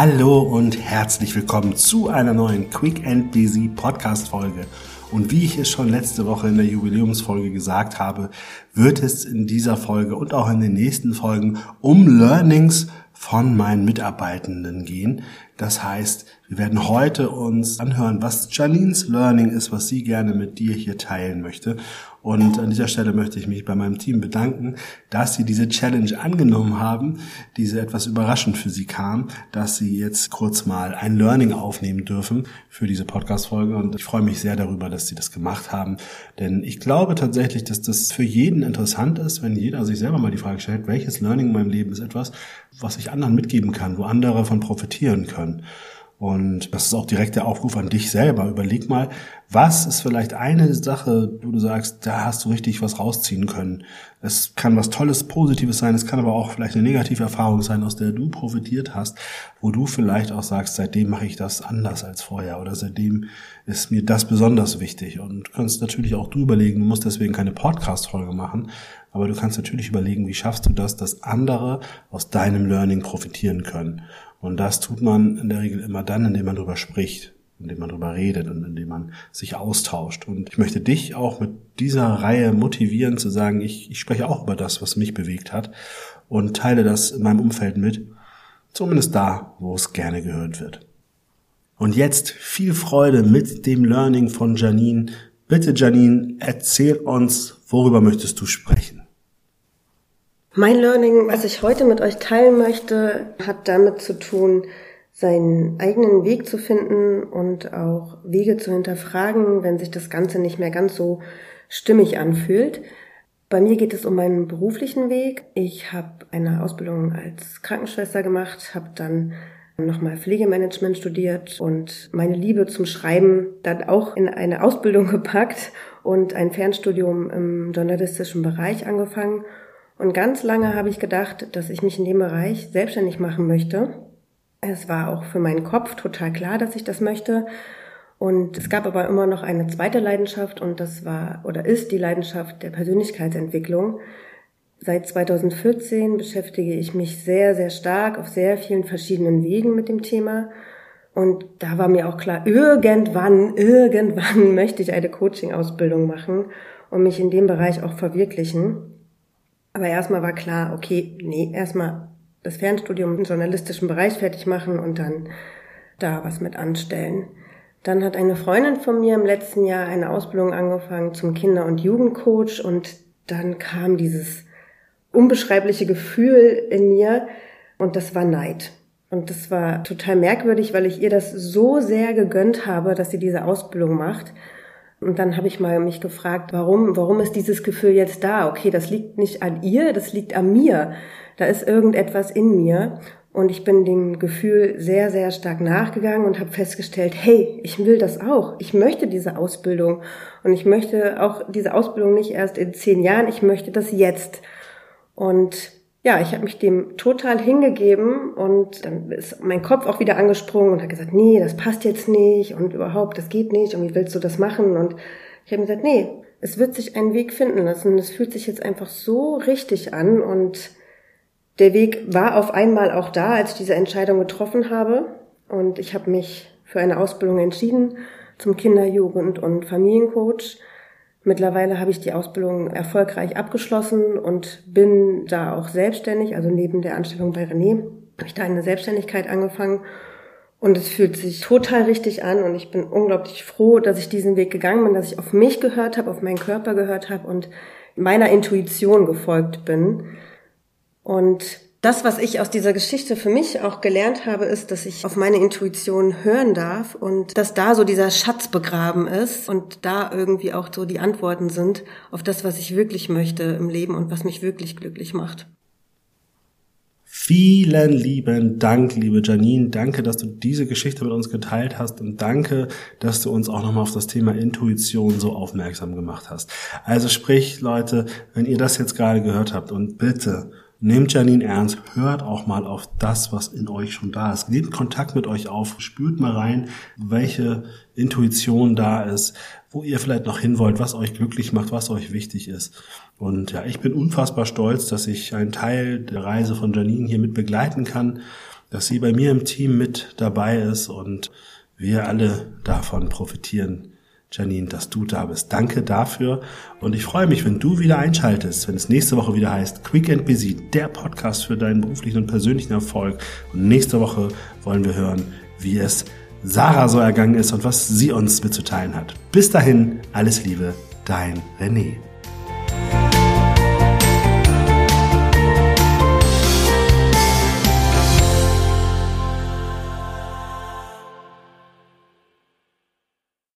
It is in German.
Hallo und herzlich willkommen zu einer neuen Quick and Busy Podcast Folge. Und wie ich es schon letzte Woche in der Jubiläumsfolge gesagt habe, wird es in dieser Folge und auch in den nächsten Folgen um Learnings von meinen Mitarbeitenden gehen. Das heißt, wir werden heute uns anhören, was Janines Learning ist, was sie gerne mit dir hier teilen möchte. Und an dieser Stelle möchte ich mich bei meinem Team bedanken, dass sie diese Challenge angenommen haben, diese etwas überraschend für sie kam, dass sie jetzt kurz mal ein Learning aufnehmen dürfen für diese Podcast-Folge. Und ich freue mich sehr darüber, dass sie das gemacht haben. Denn ich glaube tatsächlich, dass das für jeden interessant ist, wenn jeder sich selber mal die Frage stellt, welches Learning in meinem Leben ist etwas, was ich anderen mitgeben kann, wo andere von profitieren können. Und das ist auch direkt der Aufruf an dich selber. Überleg mal, was ist vielleicht eine Sache, wo du sagst, da hast du richtig was rausziehen können. Es kann was Tolles, Positives sein, es kann aber auch vielleicht eine negative Erfahrung sein, aus der du profitiert hast, wo du vielleicht auch sagst, seitdem mache ich das anders als vorher oder seitdem ist mir das besonders wichtig. Und du kannst natürlich auch du überlegen, du musst deswegen keine Podcast-Folge machen, aber du kannst natürlich überlegen, wie schaffst du das, dass andere aus deinem Learning profitieren können. Und das tut man in der Regel immer dann, indem man darüber spricht, indem man darüber redet und indem man sich austauscht. Und ich möchte dich auch mit dieser Reihe motivieren zu sagen, ich, ich spreche auch über das, was mich bewegt hat und teile das in meinem Umfeld mit, zumindest da, wo es gerne gehört wird. Und jetzt viel Freude mit dem Learning von Janine. Bitte Janine, erzähl uns, worüber möchtest du sprechen? Mein Learning, was ich heute mit euch teilen möchte, hat damit zu tun, seinen eigenen Weg zu finden und auch Wege zu hinterfragen, wenn sich das Ganze nicht mehr ganz so stimmig anfühlt. Bei mir geht es um meinen beruflichen Weg. Ich habe eine Ausbildung als Krankenschwester gemacht, habe dann nochmal Pflegemanagement studiert und meine Liebe zum Schreiben dann auch in eine Ausbildung gepackt und ein Fernstudium im journalistischen Bereich angefangen und ganz lange habe ich gedacht, dass ich mich in dem Bereich selbstständig machen möchte. Es war auch für meinen Kopf total klar, dass ich das möchte. Und es gab aber immer noch eine zweite Leidenschaft und das war oder ist die Leidenschaft der Persönlichkeitsentwicklung. Seit 2014 beschäftige ich mich sehr, sehr stark auf sehr vielen verschiedenen Wegen mit dem Thema. Und da war mir auch klar, irgendwann, irgendwann möchte ich eine Coaching-Ausbildung machen und mich in dem Bereich auch verwirklichen. Aber erstmal war klar, okay, nee, erstmal das Fernstudium im journalistischen Bereich fertig machen und dann da was mit anstellen. Dann hat eine Freundin von mir im letzten Jahr eine Ausbildung angefangen zum Kinder- und Jugendcoach und dann kam dieses unbeschreibliche Gefühl in mir und das war Neid. Und das war total merkwürdig, weil ich ihr das so sehr gegönnt habe, dass sie diese Ausbildung macht. Und dann habe ich mal mich gefragt, warum, warum ist dieses Gefühl jetzt da? Okay, das liegt nicht an ihr, das liegt an mir. Da ist irgendetwas in mir. Und ich bin dem Gefühl sehr, sehr stark nachgegangen und habe festgestellt, hey, ich will das auch. Ich möchte diese Ausbildung. Und ich möchte auch diese Ausbildung nicht erst in zehn Jahren, ich möchte das jetzt. Und ja, ich habe mich dem total hingegeben und dann ist mein Kopf auch wieder angesprungen und hat gesagt, nee, das passt jetzt nicht und überhaupt, das geht nicht und wie willst du das machen? Und ich habe gesagt, nee, es wird sich einen Weg finden lassen. Es fühlt sich jetzt einfach so richtig an und der Weg war auf einmal auch da, als ich diese Entscheidung getroffen habe und ich habe mich für eine Ausbildung entschieden zum Kinder-, Jugend- und Familiencoach Mittlerweile habe ich die Ausbildung erfolgreich abgeschlossen und bin da auch selbstständig. Also neben der Anstellung bei René habe ich da eine Selbstständigkeit angefangen. Und es fühlt sich total richtig an und ich bin unglaublich froh, dass ich diesen Weg gegangen bin, dass ich auf mich gehört habe, auf meinen Körper gehört habe und meiner Intuition gefolgt bin. Und das, was ich aus dieser Geschichte für mich auch gelernt habe, ist, dass ich auf meine Intuition hören darf und dass da so dieser Schatz begraben ist und da irgendwie auch so die Antworten sind auf das, was ich wirklich möchte im Leben und was mich wirklich glücklich macht. Vielen lieben Dank, liebe Janine. Danke, dass du diese Geschichte mit uns geteilt hast und danke, dass du uns auch nochmal auf das Thema Intuition so aufmerksam gemacht hast. Also sprich, Leute, wenn ihr das jetzt gerade gehört habt und bitte Nehmt Janine ernst, hört auch mal auf das, was in euch schon da ist. Nehmt Kontakt mit euch auf, spürt mal rein, welche Intuition da ist, wo ihr vielleicht noch hin wollt, was euch glücklich macht, was euch wichtig ist. Und ja, ich bin unfassbar stolz, dass ich einen Teil der Reise von Janine hier mit begleiten kann. dass sie bei mir im Team mit dabei ist und wir alle davon profitieren. Janine, dass du da bist. Danke dafür und ich freue mich, wenn du wieder einschaltest, wenn es nächste Woche wieder heißt Quick and Busy, der Podcast für deinen beruflichen und persönlichen Erfolg. Und nächste Woche wollen wir hören, wie es Sarah so ergangen ist und was sie uns mitzuteilen hat. Bis dahin, alles Liebe, dein René.